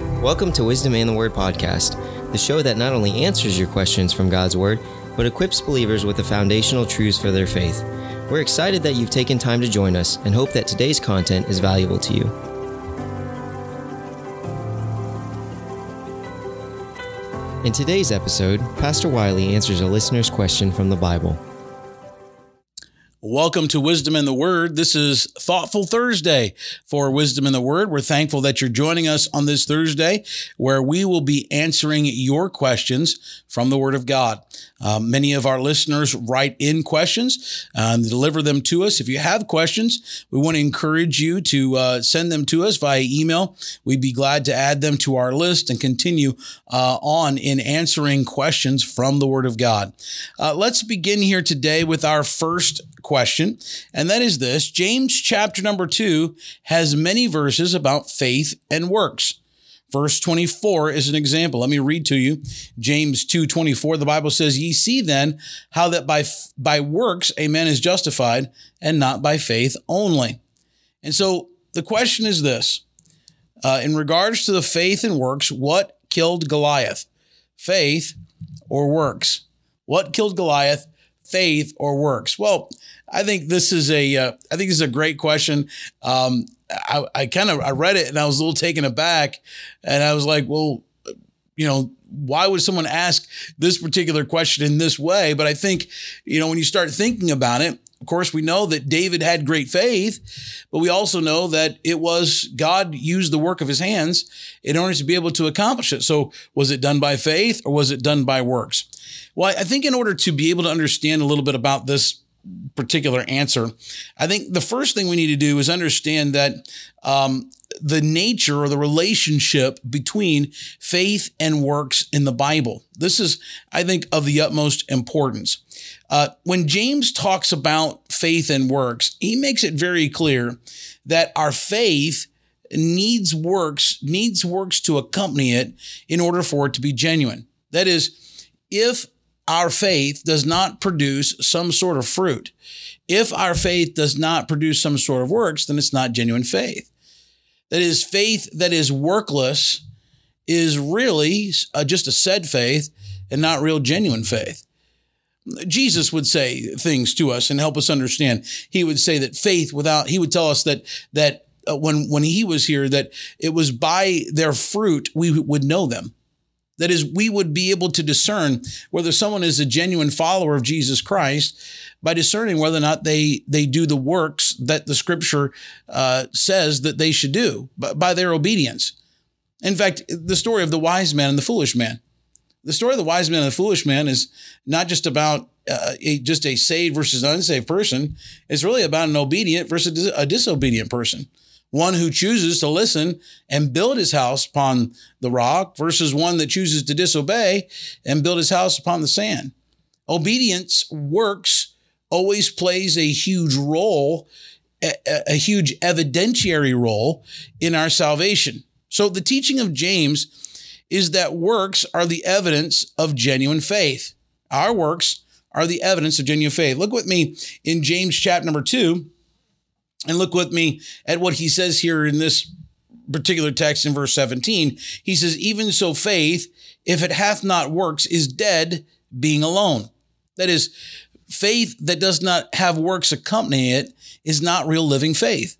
Welcome to Wisdom in the Word podcast, the show that not only answers your questions from God's Word, but equips believers with the foundational truths for their faith. We're excited that you've taken time to join us and hope that today's content is valuable to you. In today's episode, Pastor Wiley answers a listener's question from the Bible. Welcome to Wisdom in the Word. This is Thoughtful Thursday for Wisdom in the Word. We're thankful that you're joining us on this Thursday where we will be answering your questions from the Word of God. Uh, many of our listeners write in questions uh, and deliver them to us. If you have questions, we want to encourage you to uh, send them to us via email. We'd be glad to add them to our list and continue uh, on in answering questions from the Word of God. Uh, let's begin here today with our first question, and that is this James chapter number two has many verses about faith and works. Verse 24 is an example. Let me read to you. James 2:24 the Bible says, "Ye see then how that by by works a man is justified and not by faith only." And so the question is this. Uh, in regards to the faith and works, what killed Goliath? Faith or works? What killed Goliath? Faith or works? Well, I think this is a uh, I think this is a great question. Um, I, I kind of I read it and I was a little taken aback, and I was like, well, you know, why would someone ask this particular question in this way? But I think, you know, when you start thinking about it, of course, we know that David had great faith, but we also know that it was God used the work of his hands in order to be able to accomplish it. So, was it done by faith or was it done by works? Well, I think in order to be able to understand a little bit about this particular answer, I think the first thing we need to do is understand that um, the nature or the relationship between faith and works in the Bible. This is, I think, of the utmost importance. Uh, when James talks about faith and works, he makes it very clear that our faith needs works, needs works to accompany it in order for it to be genuine. That is, if our faith does not produce some sort of fruit. If our faith does not produce some sort of works, then it's not genuine faith. That is, faith that is workless is really uh, just a said faith and not real genuine faith. Jesus would say things to us and help us understand. He would say that faith without, he would tell us that, that uh, when, when he was here, that it was by their fruit we would know them. That is, we would be able to discern whether someone is a genuine follower of Jesus Christ by discerning whether or not they they do the works that the Scripture uh, says that they should do by their obedience. In fact, the story of the wise man and the foolish man. The story of the wise man and the foolish man is not just about uh, a, just a saved versus unsaved person. It's really about an obedient versus a disobedient person one who chooses to listen and build his house upon the rock versus one that chooses to disobey and build his house upon the sand. Obedience works always plays a huge role, a, a, huge evidentiary role in our salvation. So the teaching of James is that works are the evidence of genuine faith. Our works are the evidence of genuine faith. Look with me in James chapter number two and look with me at what he says here in this particular text in verse 17. He says, Even so, faith, if it hath not works, is dead, being alone. That is, faith that does not have works accompanying it is not real living faith.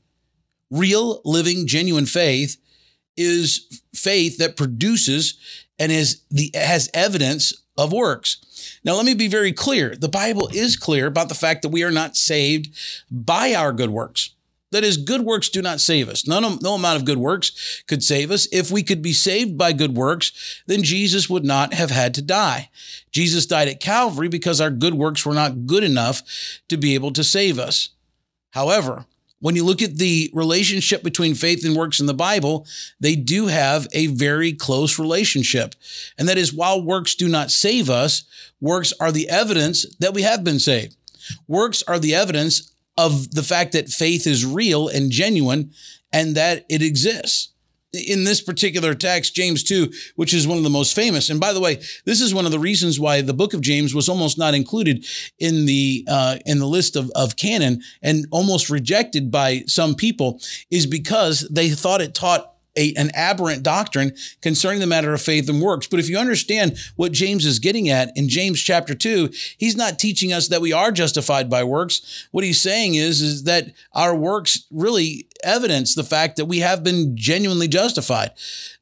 Real, living, genuine faith is faith that produces and is the has evidence of works. Now, let me be very clear. The Bible is clear about the fact that we are not saved by our good works. That is, good works do not save us. None, no amount of good works could save us. If we could be saved by good works, then Jesus would not have had to die. Jesus died at Calvary because our good works were not good enough to be able to save us. However, when you look at the relationship between faith and works in the Bible, they do have a very close relationship. And that is while works do not save us, works are the evidence that we have been saved. Works are the evidence of the fact that faith is real and genuine and that it exists in this particular text, James 2, which is one of the most famous. And by the way, this is one of the reasons why the book of James was almost not included in the uh, in the list of, of canon and almost rejected by some people, is because they thought it taught an aberrant doctrine concerning the matter of faith and works. But if you understand what James is getting at in James chapter 2, he's not teaching us that we are justified by works. What he's saying is, is that our works really evidence the fact that we have been genuinely justified.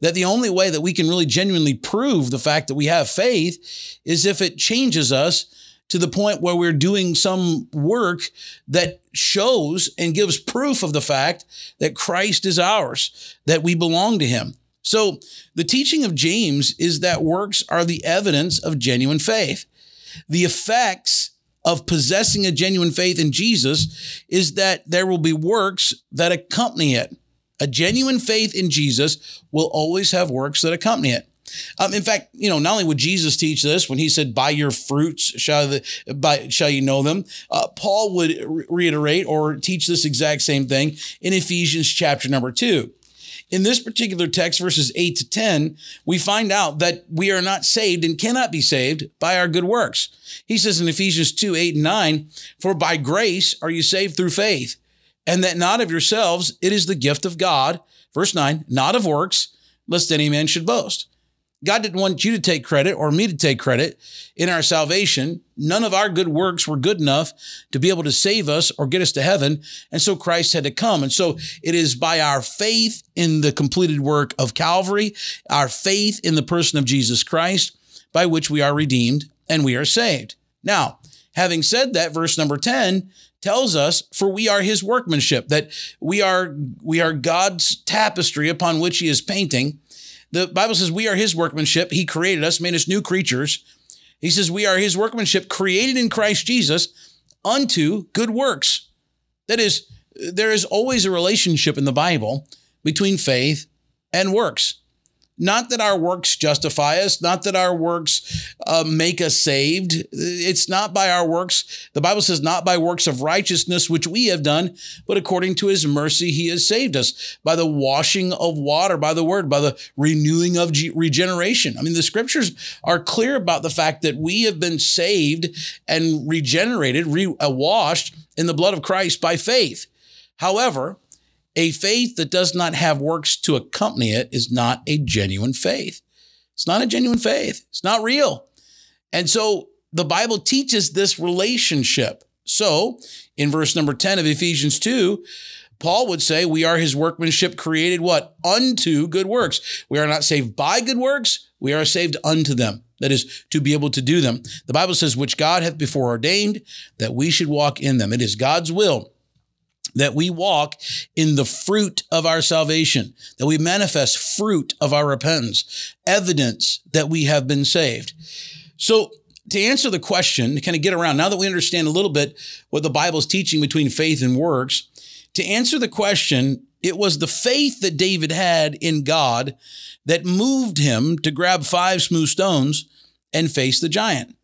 That the only way that we can really genuinely prove the fact that we have faith is if it changes us to the point where we're doing some work that shows and gives proof of the fact that Christ is ours, that we belong to him. So the teaching of James is that works are the evidence of genuine faith. The effects of possessing a genuine faith in Jesus is that there will be works that accompany it. A genuine faith in Jesus will always have works that accompany it. Um, in fact, you know, not only would Jesus teach this when he said, "By your fruits shall the by shall you know them," uh, Paul would re- reiterate or teach this exact same thing in Ephesians chapter number two. In this particular text, verses 8 to 10, we find out that we are not saved and cannot be saved by our good works. He says in Ephesians 2 8 and 9, For by grace are you saved through faith, and that not of yourselves, it is the gift of God. Verse 9, not of works, lest any man should boast. God didn't want you to take credit or me to take credit in our salvation. None of our good works were good enough to be able to save us or get us to heaven. And so Christ had to come. And so it is by our faith in the completed work of Calvary, our faith in the person of Jesus Christ, by which we are redeemed and we are saved. Now, having said that, verse number 10 tells us for we are his workmanship that we are we are God's tapestry upon which he is painting the Bible says we are his workmanship. He created us, made us new creatures. He says we are his workmanship created in Christ Jesus unto good works. That is, there is always a relationship in the Bible between faith and works. Not that our works justify us, not that our works uh, make us saved. It's not by our works. The Bible says, not by works of righteousness which we have done, but according to his mercy, he has saved us by the washing of water, by the word, by the renewing of regeneration. I mean, the scriptures are clear about the fact that we have been saved and regenerated, re- uh, washed in the blood of Christ by faith. However, a faith that does not have works to accompany it is not a genuine faith. It's not a genuine faith. It's not real. And so the Bible teaches this relationship. So in verse number 10 of Ephesians 2, Paul would say, We are his workmanship created what? Unto good works. We are not saved by good works, we are saved unto them. That is, to be able to do them. The Bible says, Which God hath before ordained that we should walk in them. It is God's will that we walk in the fruit of our salvation, that we manifest fruit of our repentance, evidence that we have been saved. So, to answer the question, to kind of get around, now that we understand a little bit what the Bible is teaching between faith and works, to answer the question, it was the faith that David had in God that moved him to grab five smooth stones and face the giant.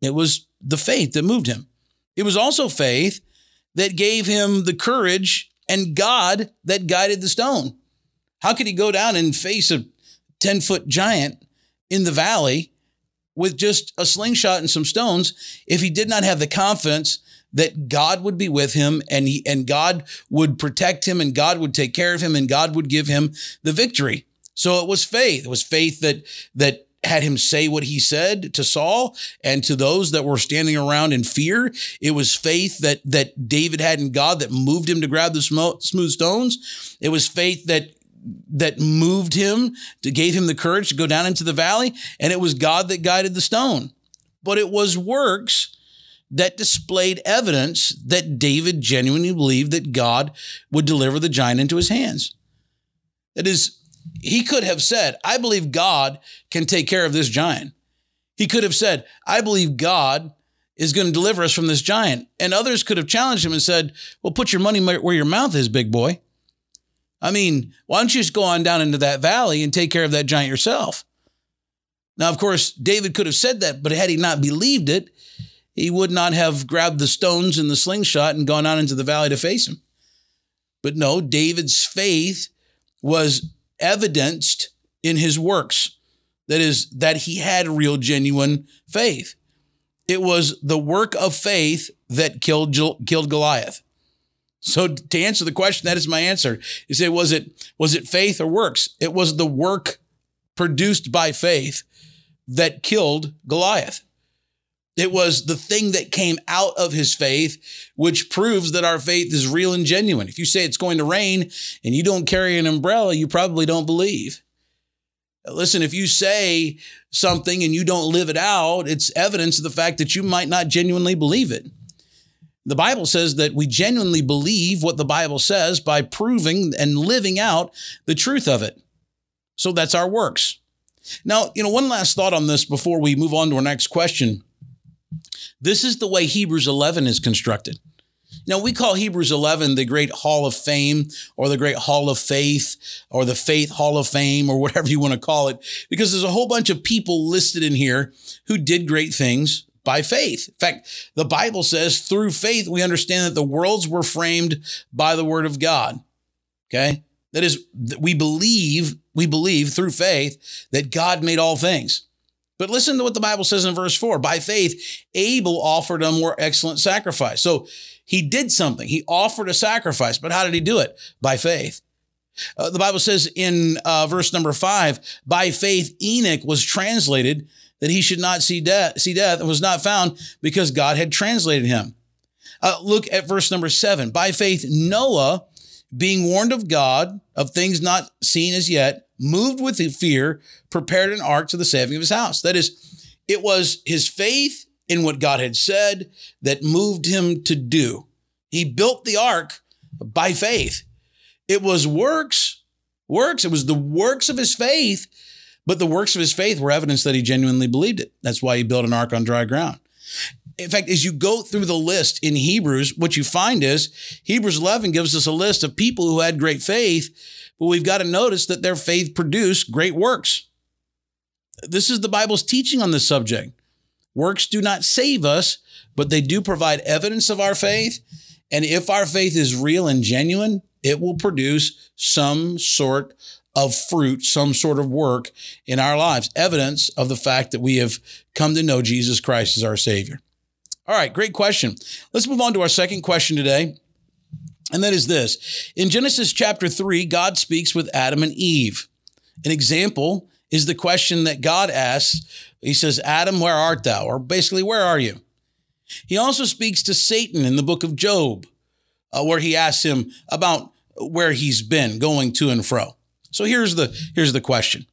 It was the faith that moved him. It was also faith that gave him the courage and God that guided the stone. How could he go down and face a 10 foot giant in the valley with just a slingshot and some stones if he did not have the confidence that God would be with him and he, and God would protect him and God would take care of him and God would give him the victory. So it was faith. It was faith that, that had him say what he said to Saul and to those that were standing around in fear. It was faith that that David had in God that moved him to grab the smooth stones. It was faith that that moved him to gave him the courage to go down into the valley and it was God that guided the stone. But it was works that displayed evidence that David genuinely believed that God would deliver the giant into his hands. That is he could have said, I believe God can take care of this giant. He could have said, I believe God is going to deliver us from this giant. And others could have challenged him and said, Well, put your money where your mouth is, big boy. I mean, why don't you just go on down into that valley and take care of that giant yourself? Now, of course, David could have said that, but had he not believed it, he would not have grabbed the stones and the slingshot and gone out into the valley to face him. But no, David's faith was evidenced in his works. That is, that he had real, genuine faith. It was the work of faith that killed, killed Goliath. So to answer the question, that is my answer. You say, was it was it faith or works? It was the work produced by faith that killed Goliath. It was the thing that came out of his faith, which proves that our faith is real and genuine. If you say it's going to rain and you don't carry an umbrella, you probably don't believe. Listen, if you say something and you don't live it out, it's evidence of the fact that you might not genuinely believe it. The Bible says that we genuinely believe what the Bible says by proving and living out the truth of it. So that's our works. Now, you know, one last thought on this before we move on to our next question. This is the way Hebrews 11 is constructed. Now, we call Hebrews 11 the Great Hall of Fame or the Great Hall of Faith or the Faith Hall of Fame or whatever you want to call it, because there's a whole bunch of people listed in here who did great things by faith. In fact, the Bible says through faith, we understand that the worlds were framed by the word of God. Okay. That is, we believe, we believe through faith that God made all things. But listen to what the Bible says in verse four. By faith, Abel offered a more excellent sacrifice. So he did something. He offered a sacrifice, but how did he do it? By faith. Uh, the Bible says in uh, verse number five, by faith, Enoch was translated that he should not see death, see death and was not found because God had translated him. Uh, look at verse number seven. By faith, Noah, being warned of God of things not seen as yet, moved with fear, prepared an ark to the saving of his house. That is, it was his faith in what God had said that moved him to do. He built the ark by faith. It was works, works. It was the works of his faith but the works of his faith were evidence that he genuinely believed it. That's why he built an ark on dry ground. In fact, as you go through the list in Hebrews, what you find is Hebrews 11 gives us a list of people who had great faith, but we've got to notice that their faith produced great works. This is the Bible's teaching on this subject. Works do not save us, but they do provide evidence of our faith. And if our faith is real and genuine, it will produce some sort of fruit, some sort of work in our lives, evidence of the fact that we have come to know Jesus Christ as our Savior. All right, great question. Let's move on to our second question today. And that is this In Genesis chapter 3, God speaks with Adam and Eve. An example is the question that God asks. He says, Adam, where art thou? Or basically, where are you? He also speaks to Satan in the book of Job, uh, where he asks him about where he's been going to and fro. So here's the here's the question.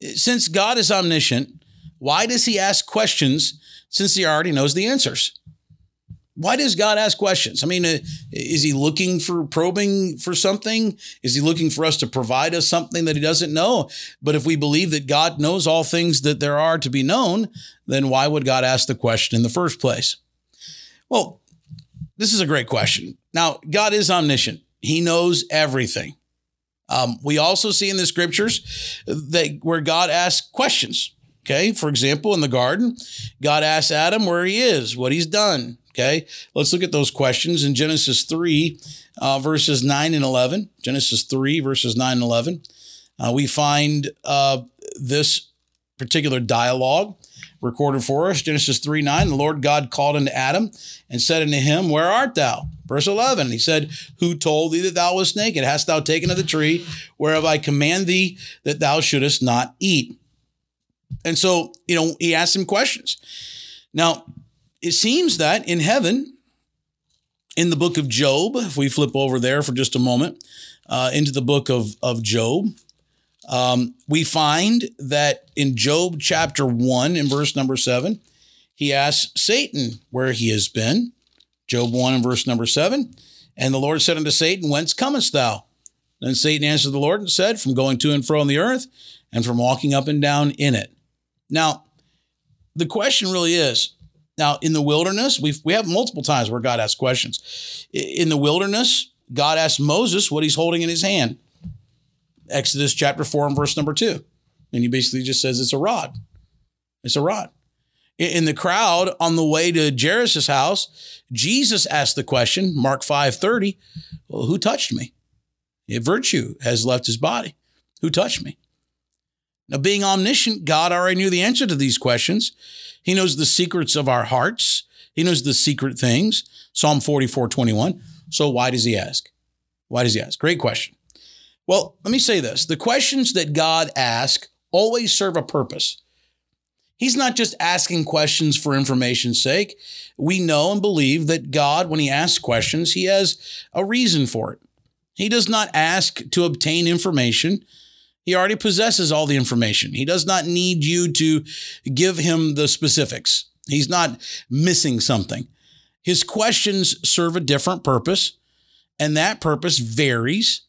Since God is omniscient, why does he ask questions since he already knows the answers? Why does God ask questions? I mean, uh, is he looking for probing for something? Is he looking for us to provide us something that he doesn't know? But if we believe that God knows all things that there are to be known, then why would God ask the question in the first place? Well, this is a great question. Now, God is omniscient. He knows everything. Um, we also see in the scriptures that where God asks questions. Okay, for example, in the garden, God asks Adam where he is, what he's done. Okay, let's look at those questions in Genesis 3, uh, verses 9 and 11. Genesis 3, verses 9 and 11. Uh, we find uh, this particular dialogue recorded for us. Genesis 3 9, the Lord God called unto Adam and said unto him, Where art thou? Verse 11, he said, Who told thee that thou wast naked? Hast thou taken of the tree whereof I command thee that thou shouldest not eat? And so, you know, he asked him questions. Now, it seems that in heaven, in the book of Job, if we flip over there for just a moment, uh, into the book of, of Job, um, we find that in Job chapter 1 in verse number 7, he asks Satan where he has been. Job 1 and verse number 7. And the Lord said unto Satan, Whence comest thou? Then Satan answered the Lord and said, From going to and fro on the earth and from walking up and down in it. Now, the question really is now in the wilderness, we we have multiple times where God asks questions. In the wilderness, God asked Moses what he's holding in his hand. Exodus chapter 4 and verse number 2. And he basically just says it's a rod. It's a rod. In the crowd on the way to Jairus' house, Jesus asked the question, Mark 5 30, well, who touched me? Virtue has left his body. Who touched me? Now, being omniscient, God already knew the answer to these questions. He knows the secrets of our hearts. He knows the secret things. Psalm 44 21. So why does he ask? Why does he ask? Great question. Well, let me say this the questions that God asks always serve a purpose. He's not just asking questions for information's sake. We know and believe that God, when he asks questions, he has a reason for it. He does not ask to obtain information. He already possesses all the information. He does not need you to give him the specifics. He's not missing something. His questions serve a different purpose, and that purpose varies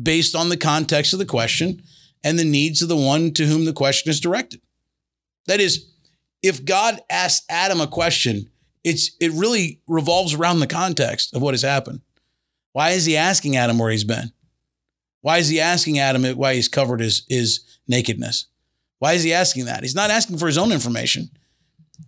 based on the context of the question and the needs of the one to whom the question is directed. That is, if God asks Adam a question, it's it really revolves around the context of what has happened. Why is he asking Adam where he's been? Why is he asking Adam why he's covered his, his nakedness? Why is he asking that? He's not asking for his own information.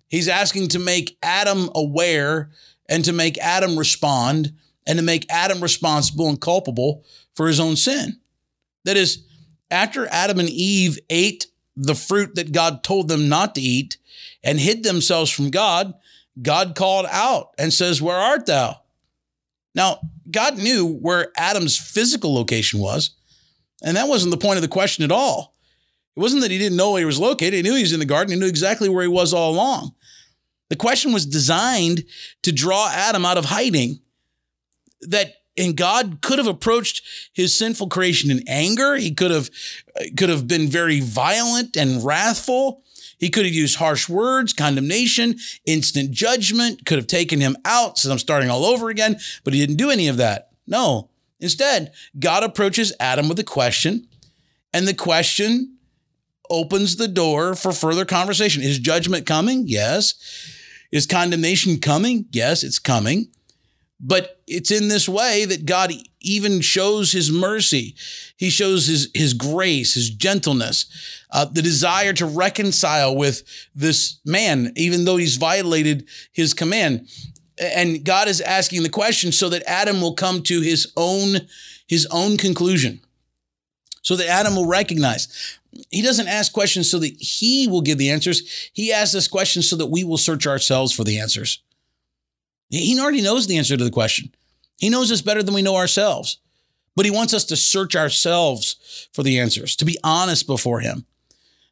He's asking to make Adam aware and to make Adam respond and to make Adam responsible and culpable for his own sin. That is, after Adam and Eve ate the fruit that God told them not to eat and hid themselves from God, God called out and says, Where art thou? Now, God knew where Adam's physical location was, and that wasn't the point of the question at all. It wasn't that he didn't know where he was located. He knew he was in the garden. He knew exactly where he was all along. The question was designed to draw Adam out of hiding. That and God could have approached his sinful creation in anger. He could have could have been very violent and wrathful. He could have used harsh words, condemnation, instant judgment, could have taken him out, says I'm starting all over again, but he didn't do any of that. No. Instead, God approaches Adam with a question, and the question opens the door for further conversation. Is judgment coming? Yes. Is condemnation coming? Yes, it's coming. But it's in this way that God even shows his mercy. He shows his, his grace, his gentleness, uh, the desire to reconcile with this man, even though he's violated his command. And God is asking the question so that Adam will come to his own, his own conclusion. So that Adam will recognize. He doesn't ask questions so that he will give the answers. He asks us questions so that we will search ourselves for the answers. He already knows the answer to the question. He knows us better than we know ourselves. But he wants us to search ourselves for the answers, to be honest before him.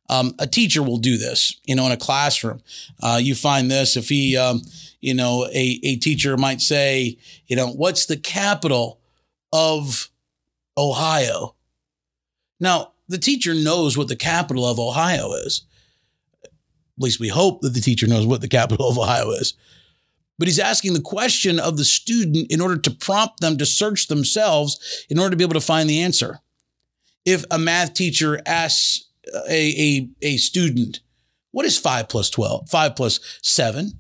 Um, a teacher will do this, you know, in a classroom. Uh, you find this if he, um, you know, a, a teacher might say, you know, what's the capital of Ohio? Now, the teacher knows what the capital of Ohio is. At least we hope that the teacher knows what the capital of Ohio is but he's asking the question of the student in order to prompt them to search themselves in order to be able to find the answer. If a math teacher asks a, a, a student, what is five plus 12? Five plus seven.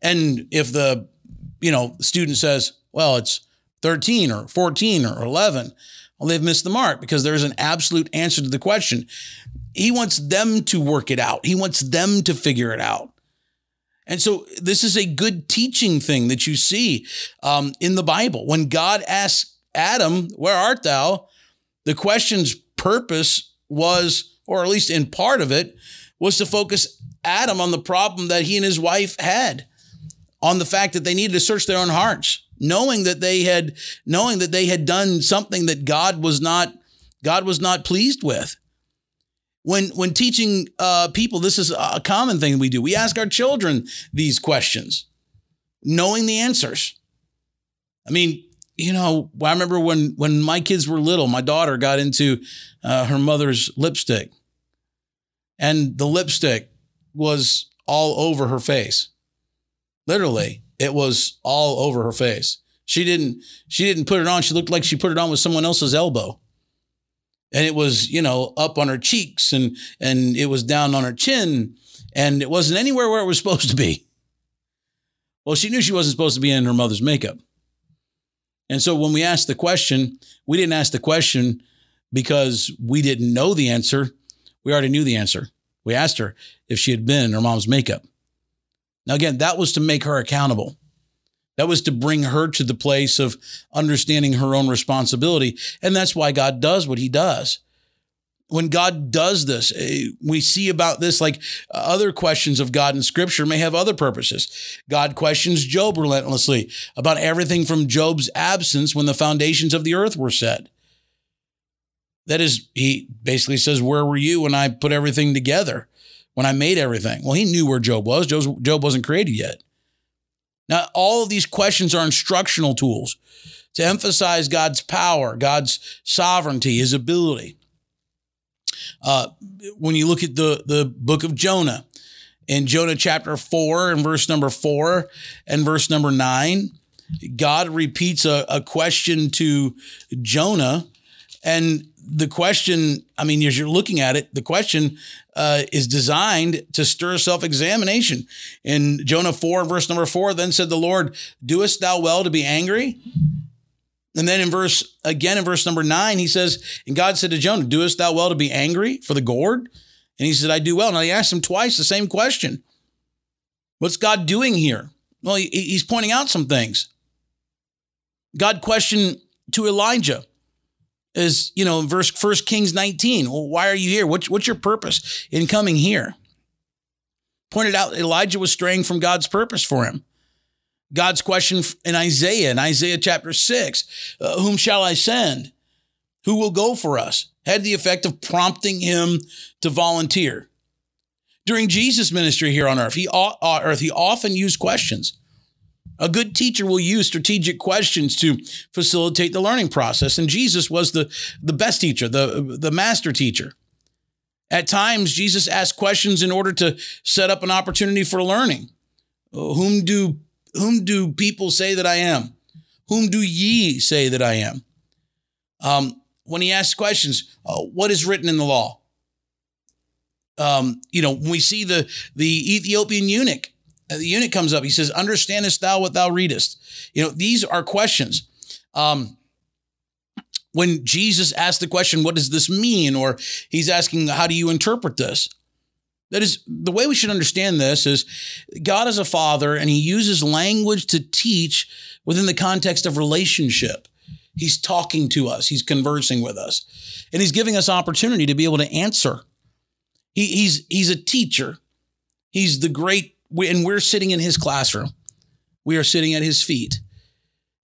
And if the, you know, student says, well, it's 13 or 14 or 11, well, they've missed the mark because there's an absolute answer to the question. He wants them to work it out. He wants them to figure it out. And so this is a good teaching thing that you see um, in the Bible. When God asks Adam, Where art thou? The question's purpose was, or at least in part of it, was to focus Adam on the problem that he and his wife had, on the fact that they needed to search their own hearts, knowing that they had, knowing that they had done something that God was not, God was not pleased with when when teaching uh, people, this is a common thing we do. We ask our children these questions, knowing the answers. I mean, you know, I remember when when my kids were little, my daughter got into uh, her mother's lipstick, and the lipstick was all over her face. Literally, it was all over her face. She didn't she didn't put it on. She looked like she put it on with someone else's elbow and it was you know up on her cheeks and and it was down on her chin and it wasn't anywhere where it was supposed to be. Well she knew she wasn't supposed to be in her mother's makeup. And so when we asked the question we didn't ask the question because we didn't know the answer. We already knew the answer. We asked her if she had been in her mom's makeup. Now again that was to make her accountable that was to bring her to the place of understanding her own responsibility. And that's why God does what he does. when God does this, eh, we see about this like other questions of God in scripture may have other purposes. God questions Job relentlessly about everything from Job's absence when the foundations of the earth were set. That is, he basically says, Where were you when I put everything together, when I made everything? Well, he knew where Job was. Job wasn't created yet. Now, all of these questions are instructional tools to emphasize God's power, God's sovereignty, his ability. Uh, when you look at the, the book of Jonah, in Jonah chapter 4 and verse number 4 and verse number 9, God repeats a, a question to Jonah. And the question, I mean, as you're looking at it, the question uh, is designed to stir self examination. In Jonah 4, verse number 4, then said the Lord, Doest thou well to be angry? And then in verse, again in verse number nine, he says, And God said to Jonah, Doest thou well to be angry for the gourd? And he said, I do well. Now he asked him twice the same question. What's God doing here? Well, he, he's pointing out some things. God questioned to Elijah is, you know, verse First Kings 19. Well, why are you here? What's, what's your purpose in coming here? Pointed out Elijah was straying from God's purpose for him. God's question in Isaiah, in Isaiah chapter 6, uh, whom shall I send? Who will go for us? Had the effect of prompting him to volunteer. During Jesus' ministry here on earth, he, uh, earth, he often used questions. A good teacher will use strategic questions to facilitate the learning process. And Jesus was the, the best teacher, the, the master teacher. At times, Jesus asked questions in order to set up an opportunity for learning. Whom do whom do people say that I am? Whom do ye say that I am? Um, when he asks questions, uh, what is written in the law? Um, you know, when we see the the Ethiopian eunuch, uh, the eunuch comes up. He says, "Understandest thou what thou readest?" You know, these are questions. Um, when Jesus asked the question, "What does this mean?" or he's asking, "How do you interpret this?" That is the way we should understand this is God is a father and he uses language to teach within the context of relationship. He's talking to us, he's conversing with us, and he's giving us opportunity to be able to answer. He, he's, he's a teacher. He's the great, and we're sitting in his classroom. We are sitting at his feet.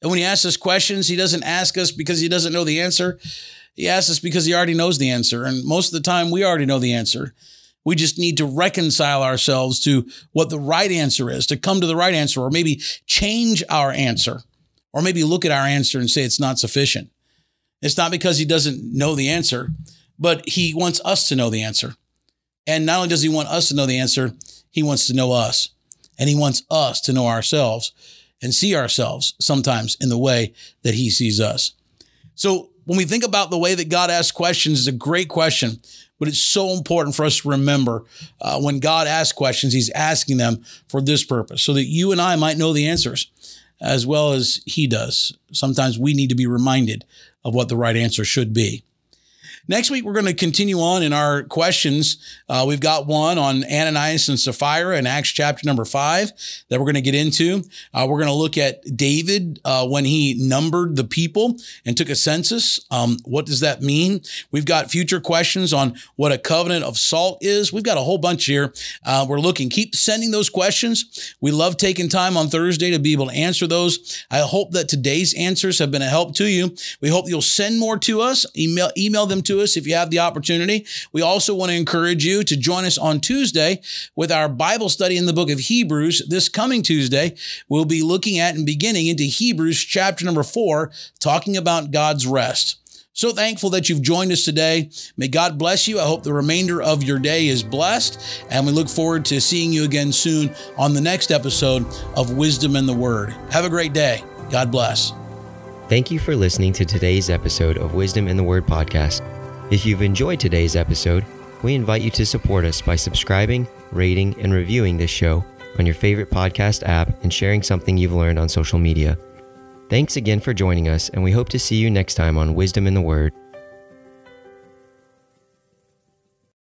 And when he asks us questions, he doesn't ask us because he doesn't know the answer. He asks us because he already knows the answer. And most of the time, we already know the answer. We just need to reconcile ourselves to what the right answer is, to come to the right answer, or maybe change our answer, or maybe look at our answer and say it's not sufficient. It's not because he doesn't know the answer, but he wants us to know the answer. And not only does he want us to know the answer, he wants to know us. And he wants us to know ourselves and see ourselves sometimes in the way that he sees us. So when we think about the way that God asks questions, it's a great question. But it's so important for us to remember uh, when God asks questions, He's asking them for this purpose, so that you and I might know the answers as well as He does. Sometimes we need to be reminded of what the right answer should be. Next week, we're going to continue on in our questions. Uh, we've got one on Ananias and Sapphira in Acts chapter number five that we're going to get into. Uh, we're going to look at David uh, when he numbered the people and took a census. Um, what does that mean? We've got future questions on what a covenant of salt is. We've got a whole bunch here. Uh, we're looking. Keep sending those questions. We love taking time on Thursday to be able to answer those. I hope that today's answers have been a help to you. We hope you'll send more to us. Email email them to us if you have the opportunity. We also want to encourage you to join us on Tuesday with our Bible study in the book of Hebrews. This coming Tuesday, we'll be looking at and beginning into Hebrews chapter number four, talking about God's rest. So thankful that you've joined us today. May God bless you. I hope the remainder of your day is blessed. And we look forward to seeing you again soon on the next episode of Wisdom in the Word. Have a great day. God bless. Thank you for listening to today's episode of Wisdom in the Word podcast. If you've enjoyed today's episode, we invite you to support us by subscribing, rating, and reviewing this show on your favorite podcast app and sharing something you've learned on social media. Thanks again for joining us, and we hope to see you next time on Wisdom in the Word.